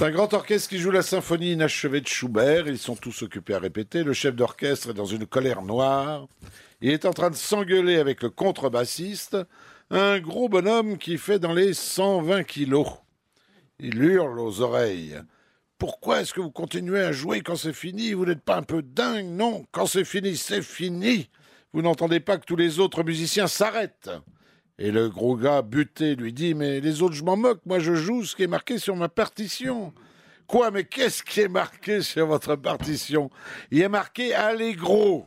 C'est un grand orchestre qui joue la symphonie inachevée de Schubert. Ils sont tous occupés à répéter. Le chef d'orchestre est dans une colère noire. Il est en train de s'engueuler avec le contrebassiste, un gros bonhomme qui fait dans les 120 kilos. Il hurle aux oreilles. Pourquoi est-ce que vous continuez à jouer quand c'est fini? Vous n'êtes pas un peu dingue Non, quand c'est fini, c'est fini. Vous n'entendez pas que tous les autres musiciens s'arrêtent. Et le gros gars buté lui dit Mais les autres, je m'en moque, moi je joue ce qui est marqué sur ma partition. Quoi, mais qu'est-ce qui est marqué sur votre partition? Il est marqué Allegro.